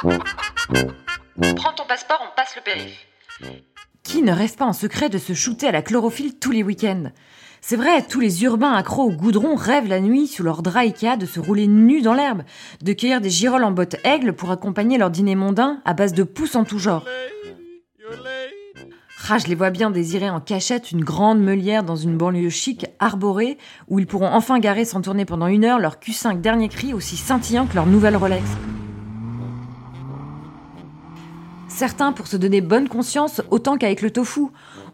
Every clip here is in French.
Prends ton passeport, on passe le périph. Qui ne rêve pas en secret de se shooter à la chlorophylle tous les week-ends? C'est vrai, tous les urbains accros au goudron rêvent la nuit, sous leur drap Ikea, de se rouler nus dans l'herbe, de cueillir des girolles en bottes aigles pour accompagner leur dîner mondain à base de pousses en tout genre. Ah, je les vois bien désirer en cachette une grande meulière dans une banlieue chic, arborée, où ils pourront enfin garer sans tourner pendant une heure leur Q5 dernier cri aussi scintillant que leur nouvelle Rolex. Certains pour se donner bonne conscience autant qu'avec le tofu,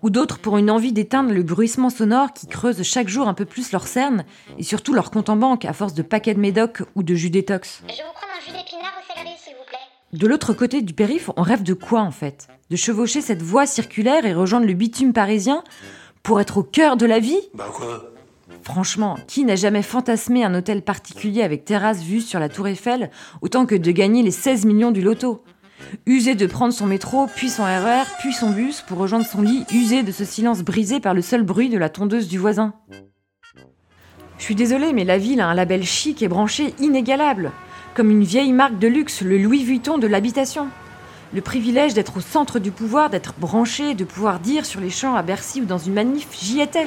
ou d'autres pour une envie d'éteindre le bruissement sonore qui creuse chaque jour un peu plus leur cerne, et surtout leur compte en banque à force de paquets de médoc ou de jus détox. Je vous prends un jus d'épinard au céleri, s'il vous plaît. De l'autre côté du périph', on rêve de quoi en fait? De chevaucher cette voie circulaire et rejoindre le bitume parisien pour être au cœur de la vie? Bah quoi? Franchement, qui n'a jamais fantasmé un hôtel particulier avec terrasse vue sur la tour Eiffel autant que de gagner les 16 millions du loto? Usé de prendre son métro, puis son RER, puis son bus pour rejoindre son lit, usé de ce silence brisé par le seul bruit de la tondeuse du voisin. Je suis désolée, mais la ville a un label chic et branché inégalable, comme une vieille marque de luxe, le Louis Vuitton de l'habitation. Le privilège d'être au centre du pouvoir, d'être branché, de pouvoir dire sur les champs à Bercy ou dans une manif, j'y étais.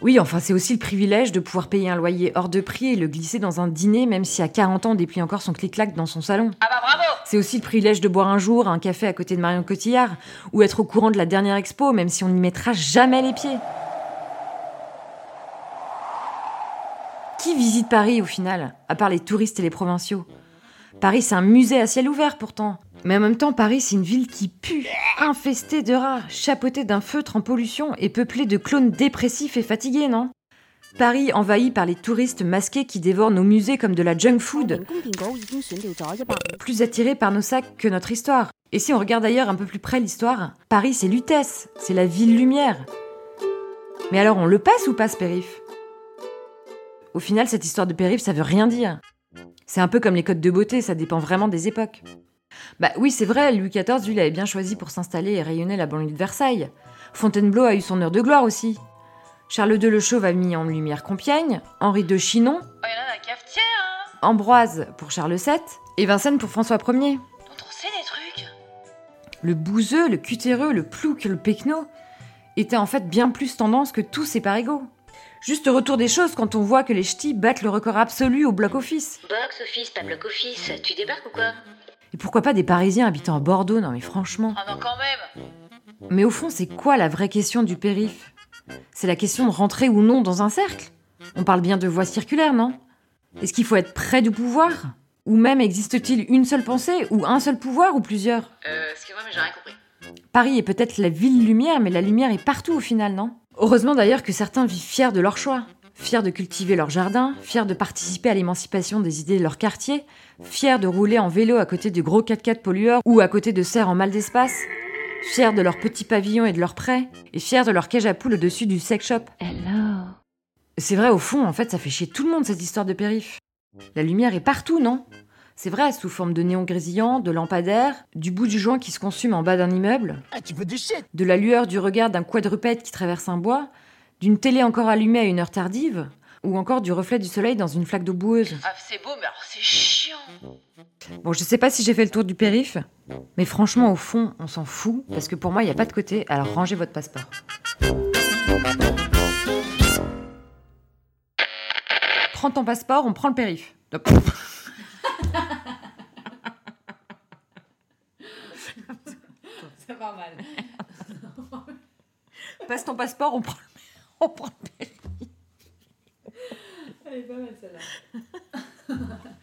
Oui, enfin, c'est aussi le privilège de pouvoir payer un loyer hors de prix et le glisser dans un dîner, même si à 40 ans on déplie encore son clic-clac dans son salon. Ah bah bravo C'est aussi le privilège de boire un jour un café à côté de Marion Cotillard, ou être au courant de la dernière expo, même si on n'y mettra jamais les pieds. Qui visite Paris au final, à part les touristes et les provinciaux? Paris, c'est un musée à ciel ouvert pourtant. Mais en même temps, Paris, c'est une ville qui pue, infestée de rats, chapeautée d'un feutre en pollution et peuplée de clones dépressifs et fatigués, non? Paris envahi par les touristes masqués qui dévorent nos musées comme de la junk food, plus attirés par nos sacs que notre histoire. Et si on regarde d'ailleurs un peu plus près l'histoire, Paris c'est Lutèce, c'est la ville lumière. Mais alors on le passe ou passe périph? Au final, cette histoire de périph, ça veut rien dire. C'est un peu comme les codes de beauté, ça dépend vraiment des époques. Bah oui, c'est vrai, Louis XIV, lui, l'avait bien choisi pour s'installer et rayonner la banlieue de Versailles. Fontainebleau a eu son heure de gloire aussi. Charles II le Chauve a mis en lumière Compiègne, Henri de Chinon, Oh, y en a la cafetière, hein Ambroise pour Charles VII et Vincennes pour François Ier. On sait des trucs. Le bouseux, le cutéreux, le plouc, le pecno étaient en fait bien plus tendance que tous ces parégaux. Juste retour des choses quand on voit que les ch'tis battent le record absolu au bloc-office. Box office, pas bloc office. Tu débarques ou quoi? Et pourquoi pas des Parisiens habitant à Bordeaux? Non mais franchement. Ah non, quand même Mais au fond, c'est quoi la vraie question du périph? C'est la question de rentrer ou non dans un cercle? On parle bien de voie circulaire, non? Est-ce qu'il faut être près du pouvoir? Ou même existe-t-il une seule pensée, ou un seul pouvoir, ou plusieurs? Euh, excuse-moi, mais j'ai rien compris. Paris est peut-être la ville lumière, mais la lumière est partout au final, non? Heureusement d'ailleurs que certains vivent fiers de leur choix. Fiers de cultiver leur jardin, fiers de participer à l'émancipation des idées de leur quartier, fiers de rouler en vélo à côté du gros 4x4 pollueur ou à côté de serres en mal d'espace, fiers de leur petit pavillon et de leurs prêts, et fiers de leur cage à poules au-dessus du sex shop. C'est vrai, au fond, en fait, ça fait chier tout le monde cette histoire de périph. La lumière est partout, non? C'est vrai, sous forme de néon grésillant, de lampadaires, du bout du joint qui se consume en bas d'un immeuble, de la lueur du regard d'un quadrupède qui traverse un bois, d'une télé encore allumée à une heure tardive, ou encore du reflet du soleil dans une flaque d'eau boueuse. Ah, c'est beau, mais alors c'est chiant Bon, je sais pas si j'ai fait le tour du périph, mais franchement, au fond, on s'en fout, parce que pour moi, il n'y a pas de côté, alors rangez votre passeport. Prends ton passeport, on prend le périph. Hop. C'est pas mal. Passe ton passeport, on prend le, on. Elle est pas mal celle-là.